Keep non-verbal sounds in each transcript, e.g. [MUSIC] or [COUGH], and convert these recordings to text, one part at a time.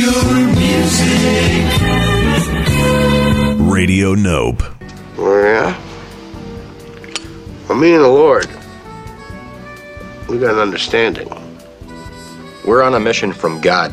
your music. Radio Nope. Oh, yeah? Well, me and the Lord, we got an understanding. We're on a mission from God.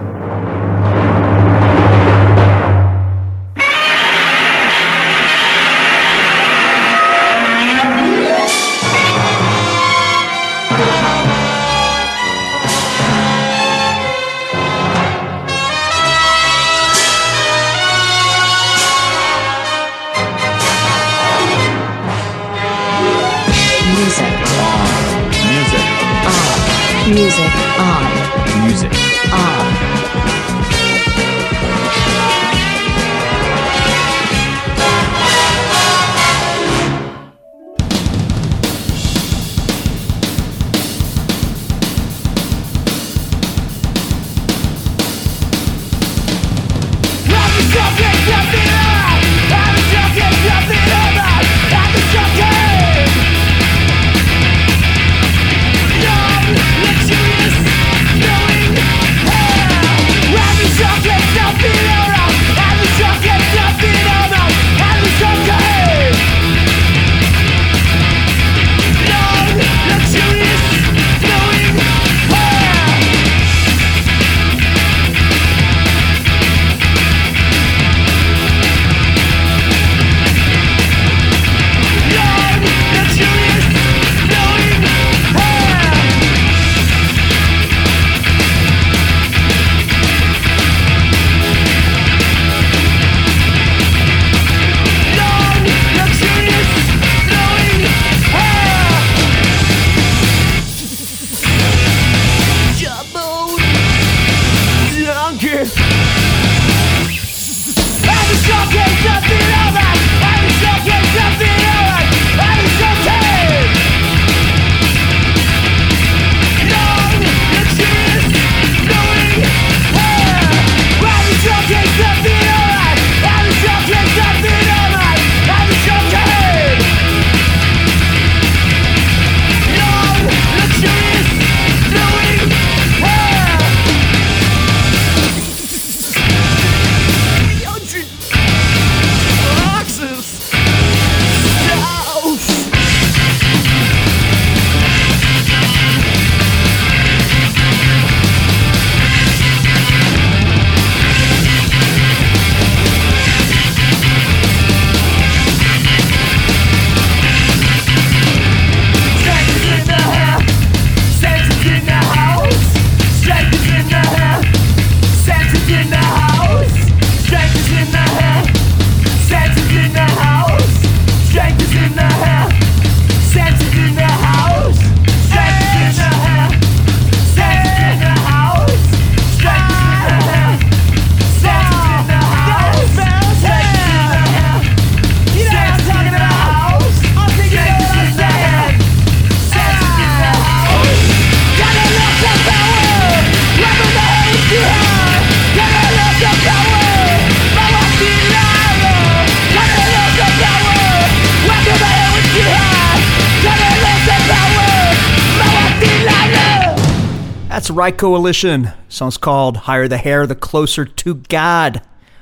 Rye Coalition. Song's called Higher the Hair, the Closer to God.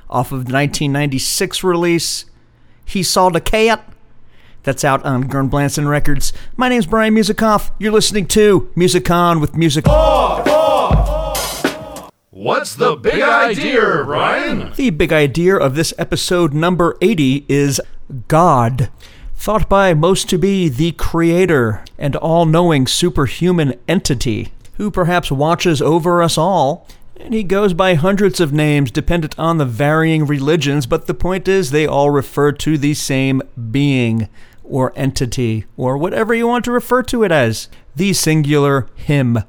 Off of the 1996 release, Hee Saw Dhuh Kaet. That's out on Gern Blandsten Records. My name's Brian Musikoff. You're listening to Music On with Music What's the big idea, Brian? The big idea of this episode number 80 is God. Thought by most to be the creator and all knowing superhuman entity who perhaps watches over us all, and he goes by hundreds of names dependent on the varying religions, but the point is they all refer to the same being or entity or whatever you want to refer to it as the singular him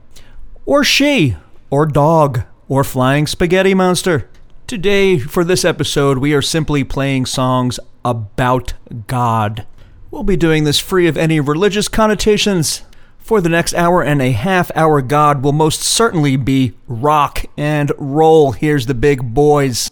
or she or dog or flying spaghetti monster. Today, for this episode, we are simply playing songs about God. We'll be doing this free of any religious connotations, for the next hour and a half, our God will most certainly be rock and roll. Here's the big boys.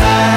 back.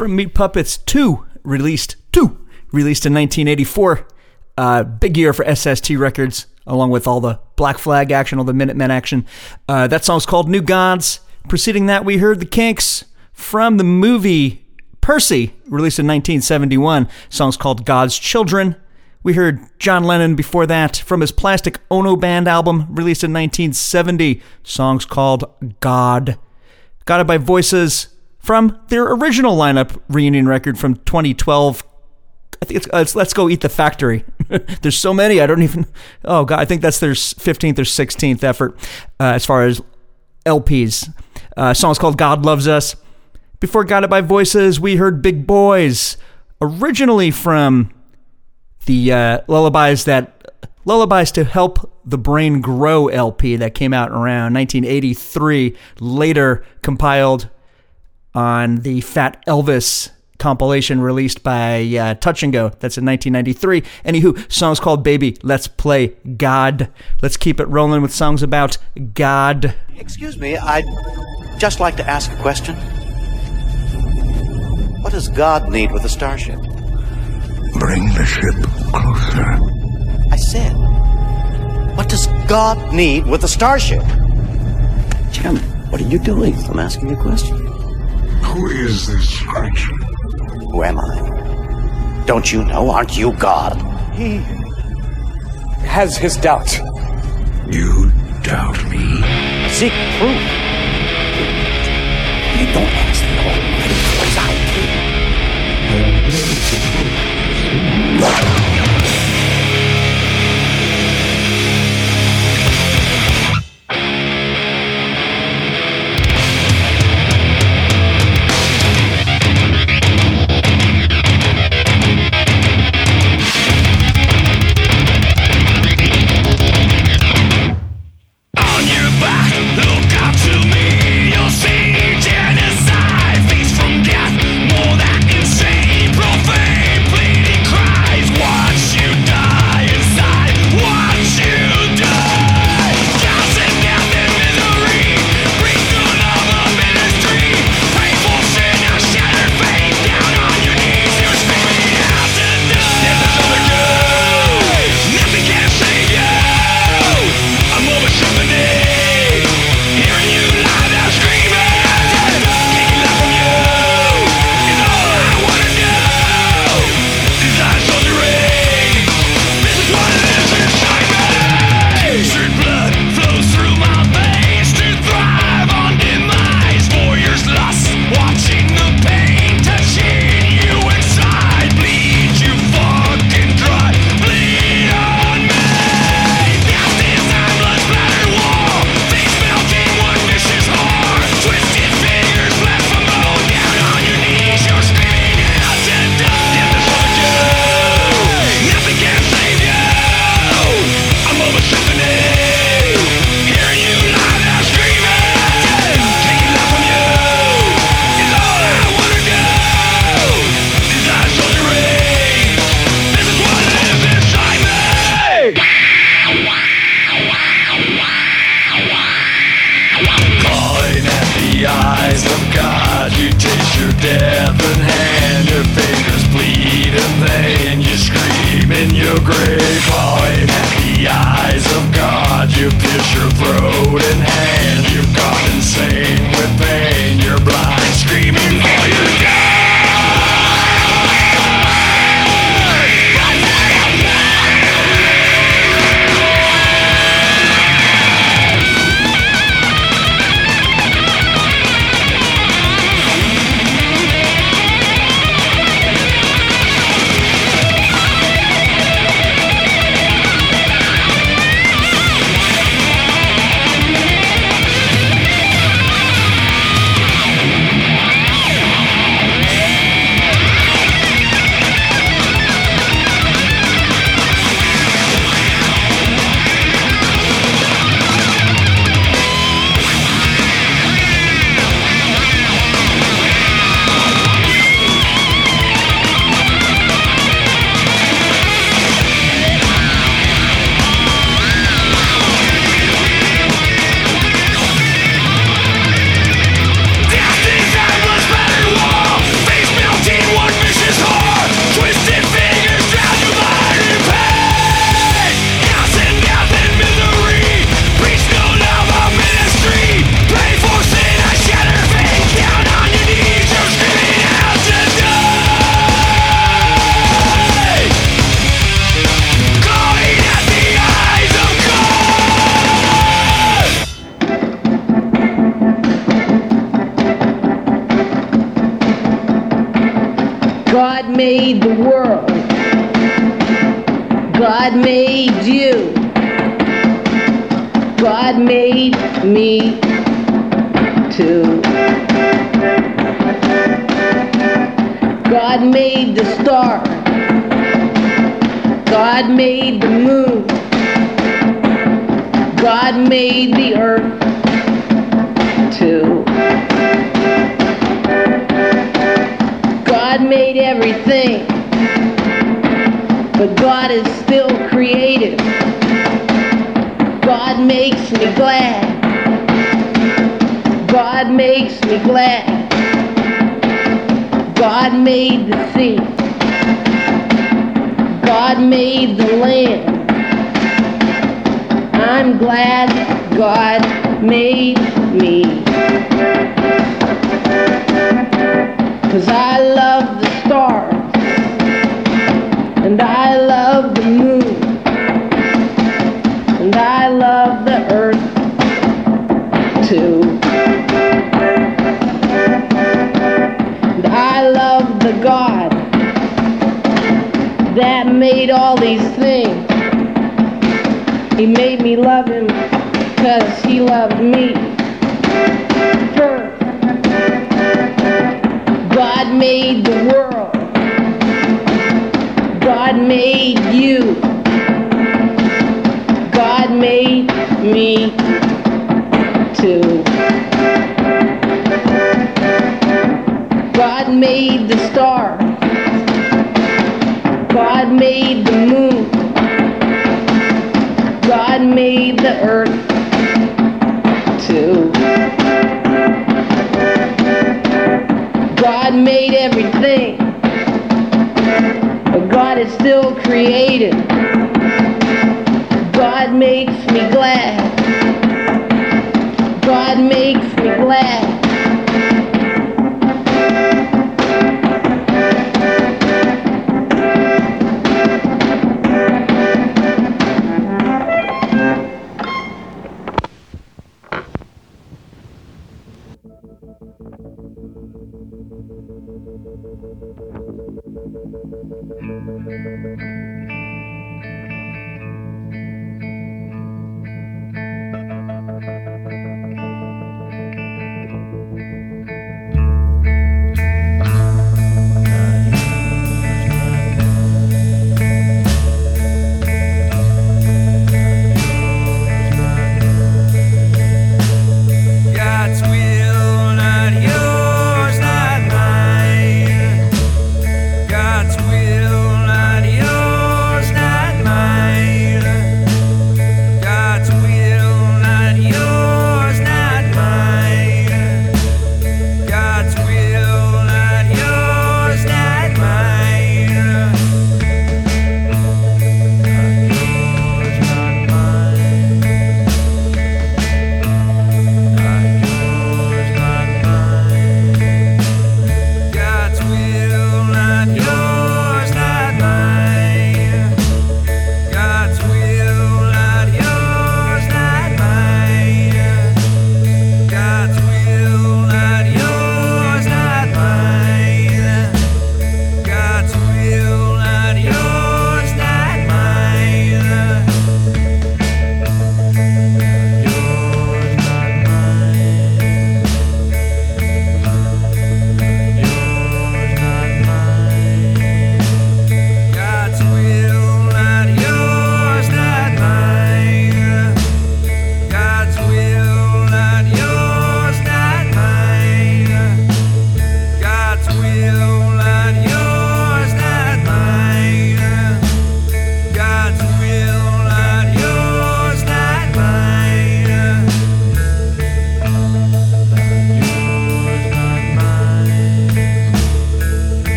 From Meat Puppets 2, released 2, released in 1984. Uh, big year for SST Records, along with all the Black Flag action, all the Minutemen action. Uh, that song's called New Gods. Preceding that, we heard the Kinks from the movie Percy, released in 1971. Song's called God's Children. We heard John Lennon before that from his Plastic Ono Band album, released in 1970. Songs called God. Guided by Voices from their original lineup reunion record from 2012. I think it's, uh, it's Let's Go Eat the Factory. [LAUGHS] There's so many, I don't even. Oh, God, I think that's their 15th or 16th effort uh, as far as LPs. Uh, song's called God Loves Us. Before Guided by Voices, we heard Big Boys, originally from the uh, Lullabies that Lullabies to Help the Brain Grow LP that came out around 1983, later compiled on the Fat Elvis compilation released by uh, Touch and Go. That's in 1993. Anywho, songs called Baby, Let's Play God. Let's keep it rolling with songs about God. Excuse me, I'd just like to ask a question. What does God need with a starship? Bring the ship closer. I said, what does God need with a starship? Jim, what are you doing? I'm asking you a question. Who is this creature? Who am I? Don't you know? Aren't you God? He has his doubts. You doubt me? Seek proof. You don't ask the almighty what I do.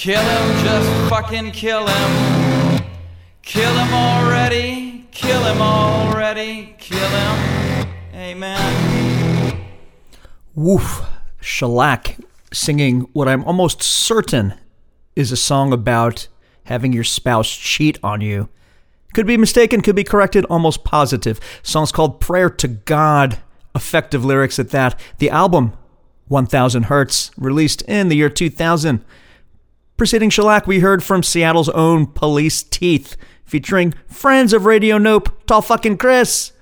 Kill him, just fucking kill him. Kill him already, kill him already, kill him. Amen. Woof. Shellac singing what I'm almost certain is a song about having your spouse cheat on you. Could be mistaken, could be corrected, almost positive. Song's called Prayer to God. Effective lyrics at that. The album, 1000 Hurts, released in the year 2000. Preceding Shellac, we heard from Seattle's own Police Teeth, featuring friends of Radio Nope, Tall Fucking Chris,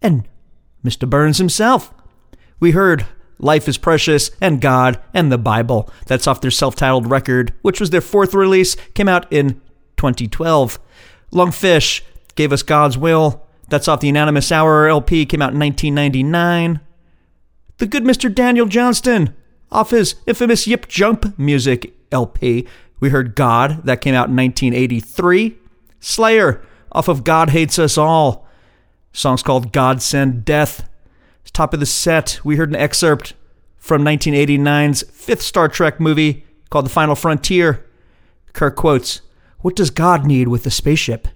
and Mr. Burns himself. We heard Life is Precious and God and the Bible. That's off their self titled record, which was their fourth release, came out in 2012. Lungfish gave us God's Will. That's off the Unanimous Hour LP, came out in 1999. The good Mr. Daniel Johnston, off his infamous Yip Jump music LP. We heard God, that came out in 1983. Slayer, off of God Hates Us All. Song's called God Send Death. Top of the set, we heard an excerpt from 1989's fifth Star Trek movie called The Final Frontier. Kirk quotes, What does God need with a spaceship?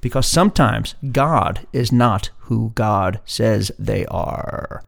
Because sometimes God is not who God says they are.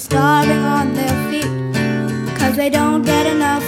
Starving on their feet. Cause they don't get enough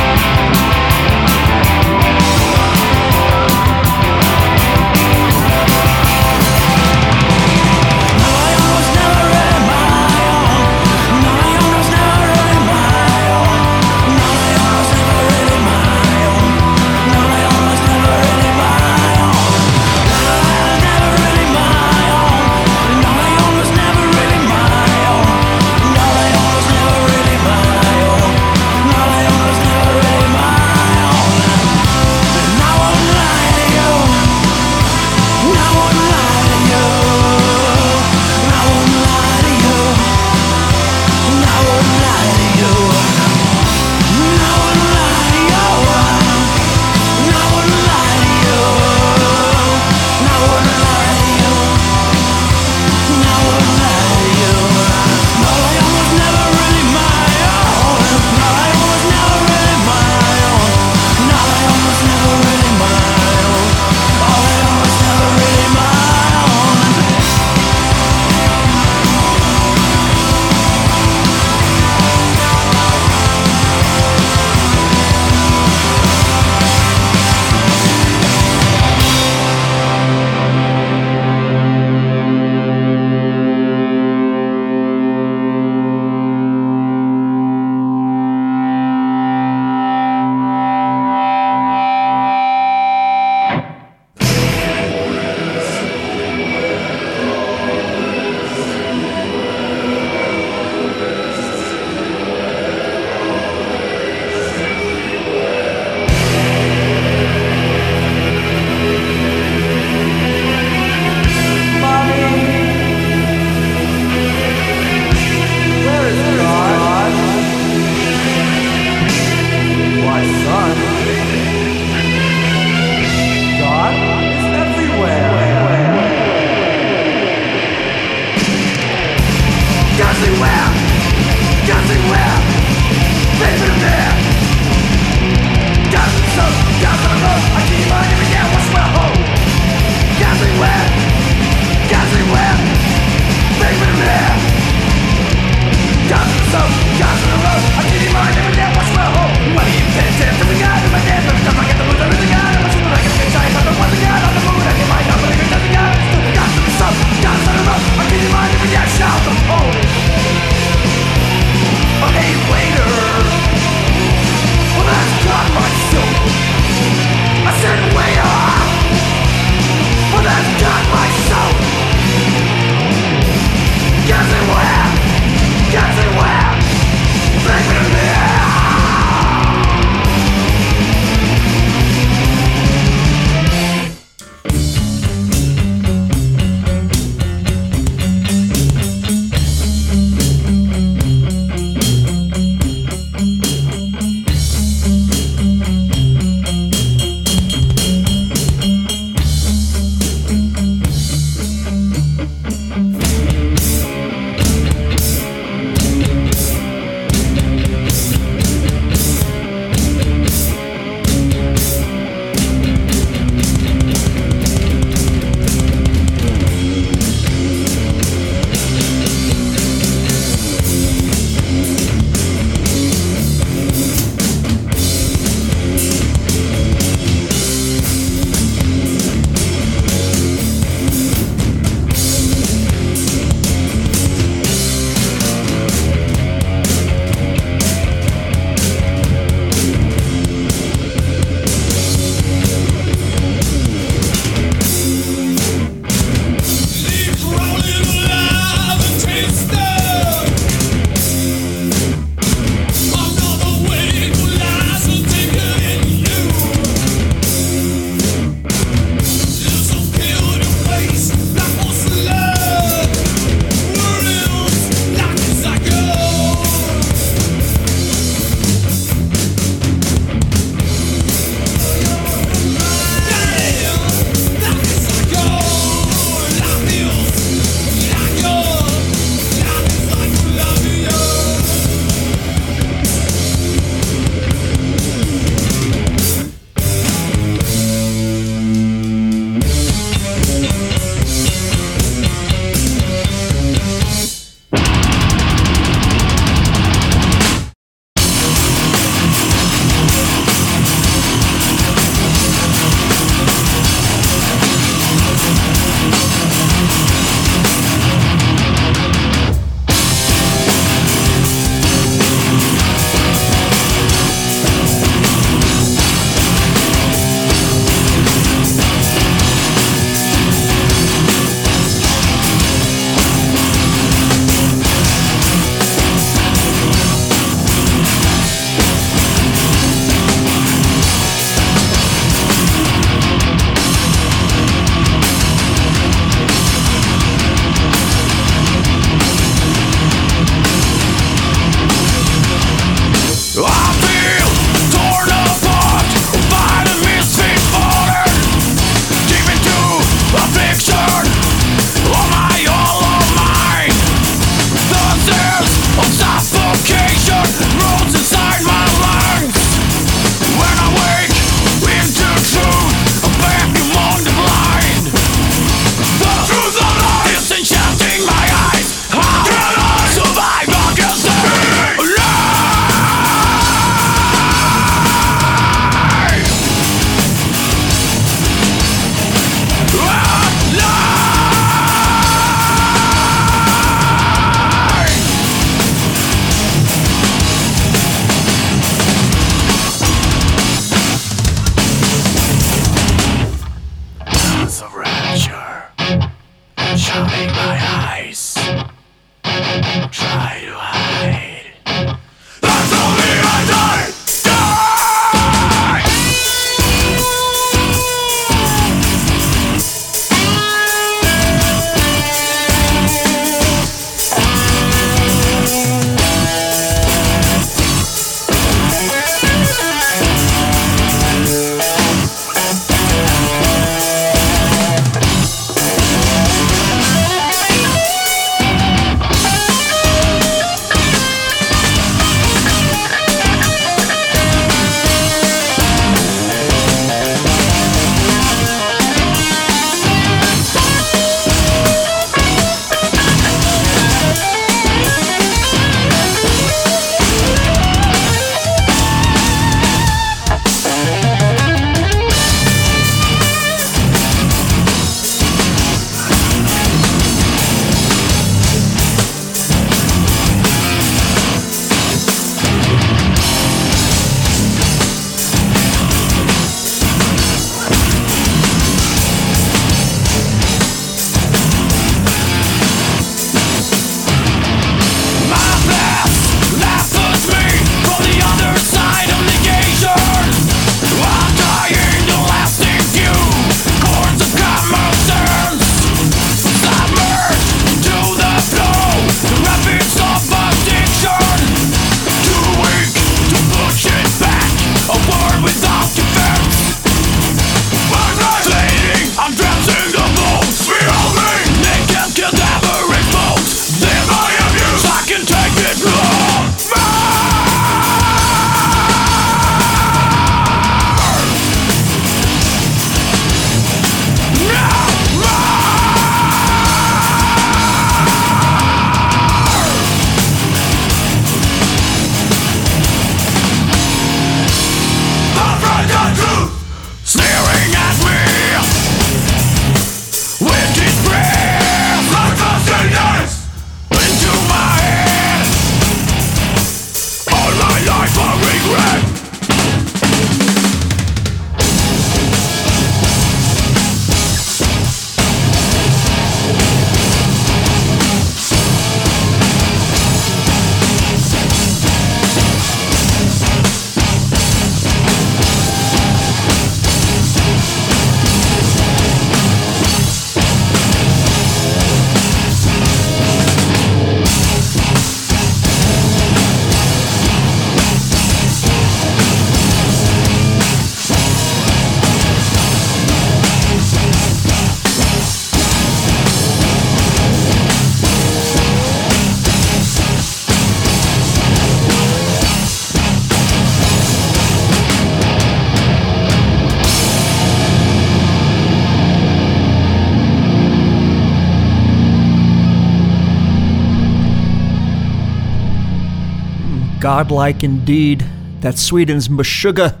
godlike indeed. That's Sweden's Meshuggah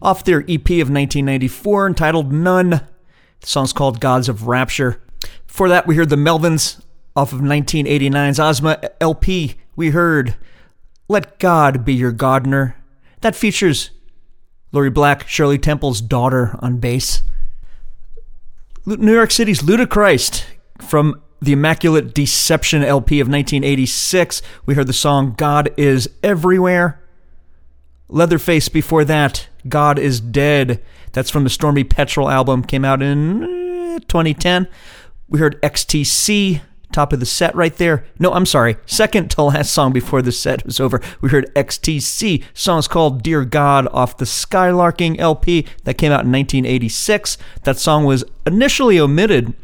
off their EP of 1994 entitled None. The song's called Gods of Rapture. Before that, we heard the Melvins off of 1989's Ozma LP. We heard Let God Be Your Gardener. That features Lori Black, Shirley Temple's daughter on bass. New York City's Ludichrist from the Immaculate Deception LP of 1986. We heard the song God is Everywhere. Leatherface before that, God is Dead. That's from the Stormy Petrel album, came out in eh, 2010. We heard XTC, top of the set right there. No, I'm sorry, second to last song before the set was over. We heard XTC. Song's called Dear God off the Skylarking LP that came out in 1986. That song was initially omitted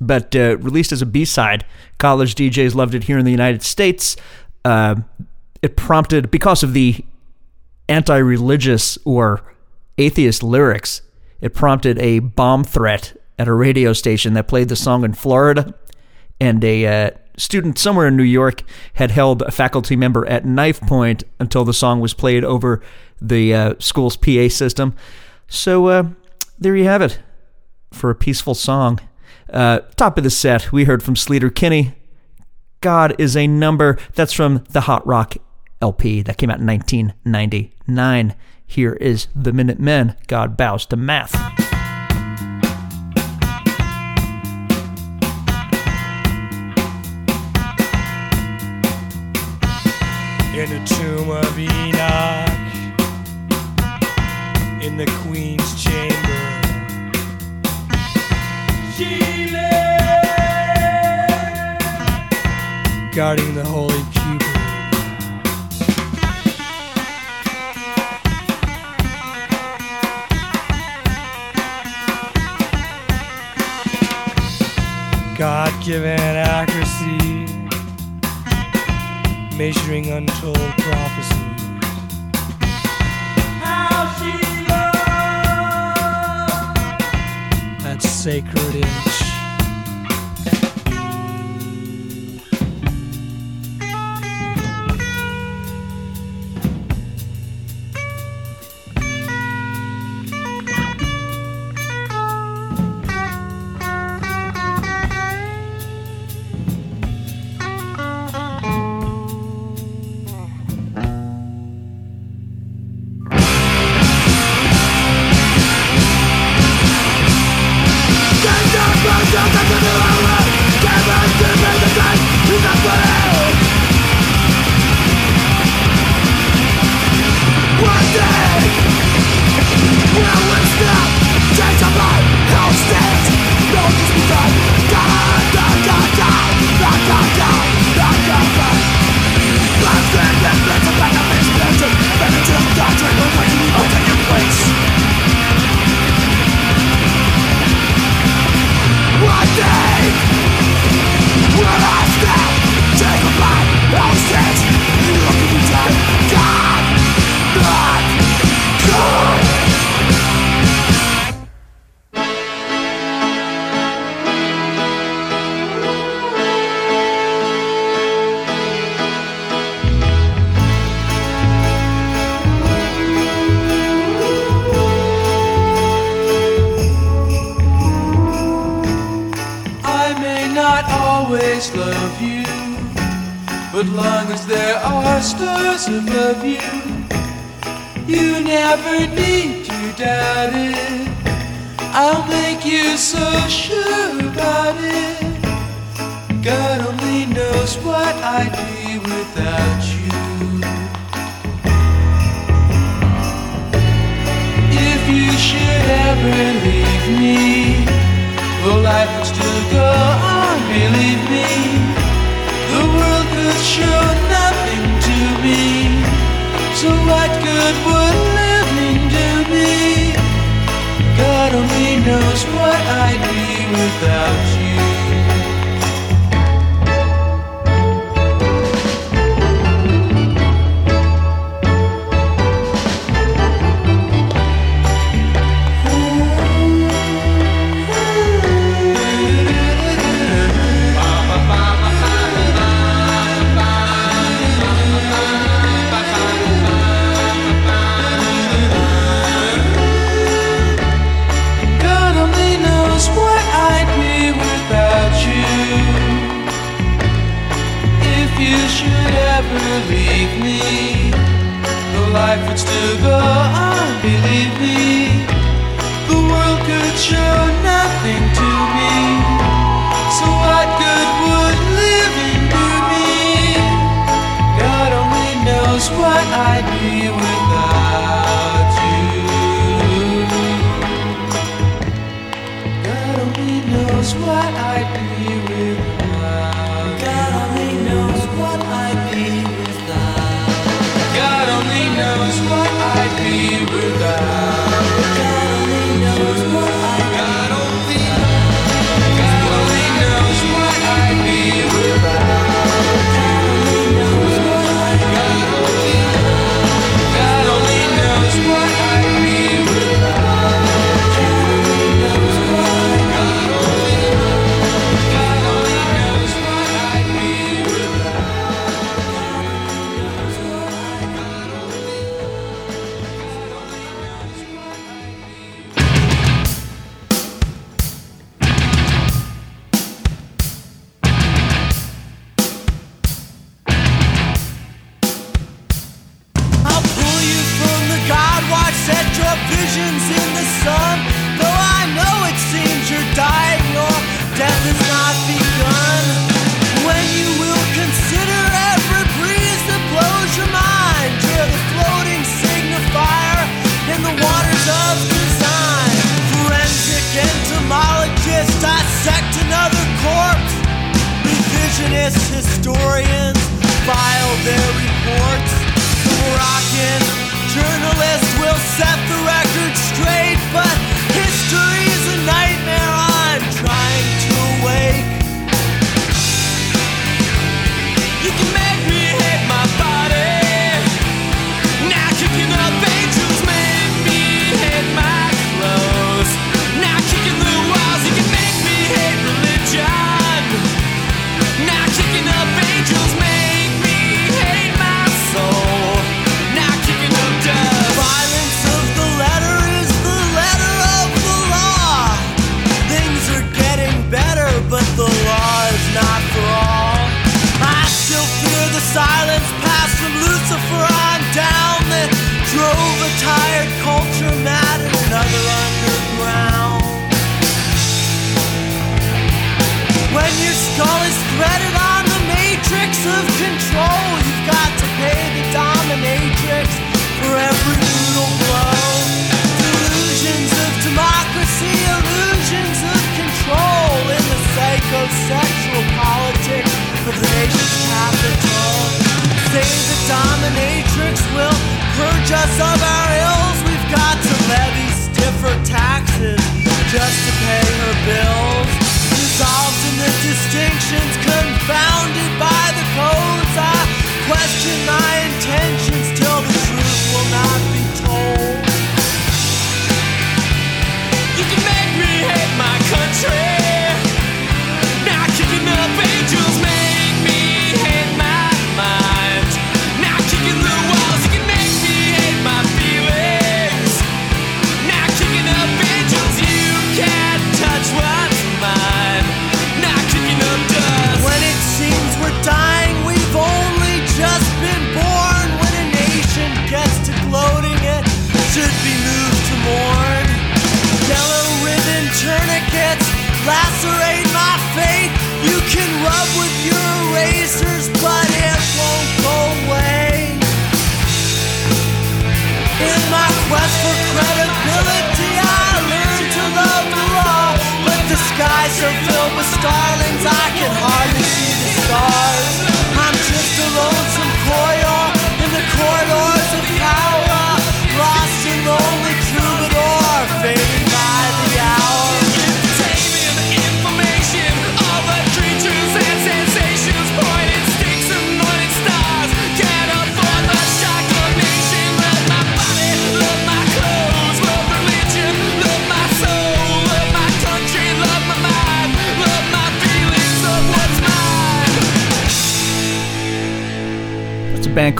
but uh, released as a B-side. College DJs loved it here in the United States. Uh, it prompted, because of the anti-religious or atheist lyrics, it prompted a bomb threat at a radio station that played the song in Florida, and a uh, student somewhere in New York had held a faculty member at knife point until the song was played over the uh, school's PA system. So uh, there you have it for a peaceful song. Uh, top of the set, we heard from Sleater Kinney. God is a number. That's from the Hot Rock LP that came out in 1999. Here is The Minutemen. God bows to math. in the tomb of Enoch, in the Queen's chamber. Lay, guarding the holy cubit. God-given accuracy measuring untold prophecies. Sacred inch. Without.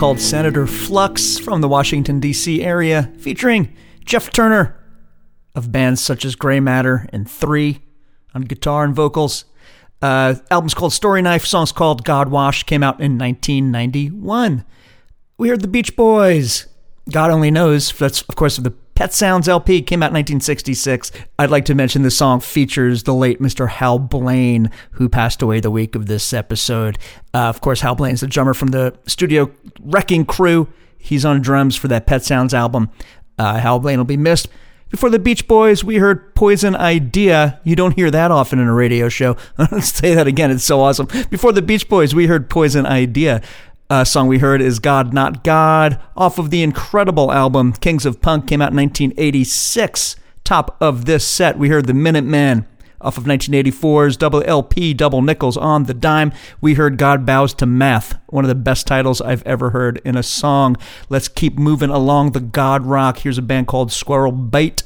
called Senator Flux from the Washington, D.C. area, featuring Jeff Turner of bands such as Gray Matter and Three on guitar and vocals. Uh, album's called Storyknife, song's called Godwash, came out in 1991. We heard the Beach Boys. God only knows. That's, of course, the Pet Sounds LP came out in 1966. I'd like to mention the song features the late Mr. Hal Blaine, who passed away the week of this episode. Uh, of course, Hal Blaine's the drummer from the studio Wrecking Crew. He's on drums for that Pet Sounds album. Uh, Hal Blaine will be missed. Before the Beach Boys, we heard Poison Idea. You don't hear that often in a radio show. Let's [LAUGHS] say that again. It's so awesome. Before the Beach Boys, we heard Poison Idea. Uh, song we heard is God Not God off of the incredible album Kings of Punk came out in 1986. Top of this set, we heard the Minutemen off of 1984's double LP Double Nickels on the Dime. We heard God Bows to Math, one of the best titles I've ever heard in a song. Let's keep moving along the God Rock. Here's a band called Squirrel Bait.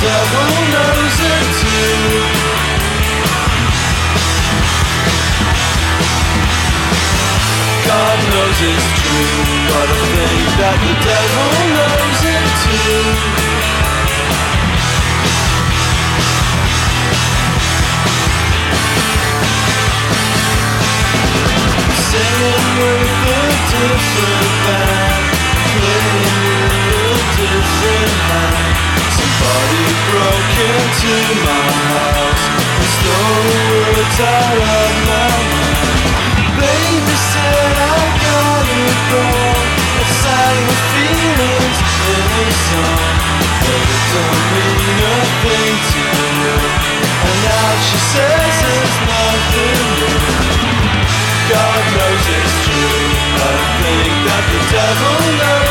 Devil knows it too. God knows it's true, but I think that the devil knows it too. Singing with different band, playing with a different hand. Somebody broke into my house and stole the words out of my mouth. Baby said I got it wrong. I sang the feelings in a song, but it don't mean a thing to you. And now she says there's nothing new. God knows it's true. I think that the devil knows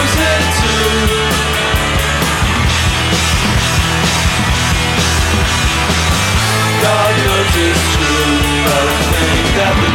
that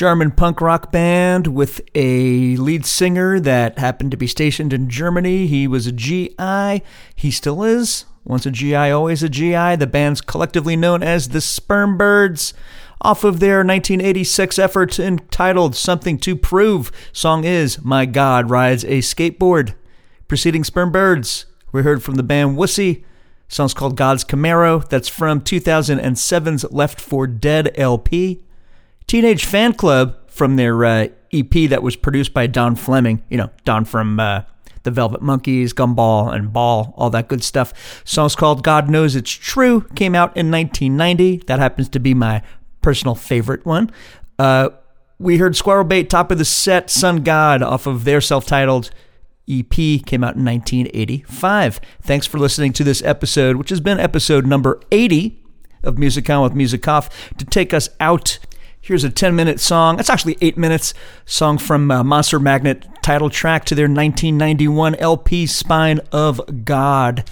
German punk rock band with a lead singer that happened to be stationed in Germany. He was a GI. He still is. Once a GI, always a GI. The band's collectively known as the Spermbirds. Off of their 1986 effort entitled Something to Prove, song is My God Rides a Skateboard. Preceding Spermbirds, we heard from the band Wussy. Song's called God's Camaro. That's from 2007's Left for Dead LP. Teenage Fanclub from their uh, EP that was produced by Don Fleming. You know, Don from uh, the Velvet Monkeys, Gumball, and Ball, all that good stuff. Song's called God Knows It's True. Came out in 1990. That happens to be my personal favorite one. Uh, we heard Squirrel Bait, top of the set, Sun God, off of their self titled EP, came out in 1985. Thanks for listening to this episode, which has been episode number 80 of Music On with Music Off. To take us out, here's a 10 minute song. It's actually 8 minutes. Song from uh, Monster Magnet, title track to their 1991 LP, Spine of God.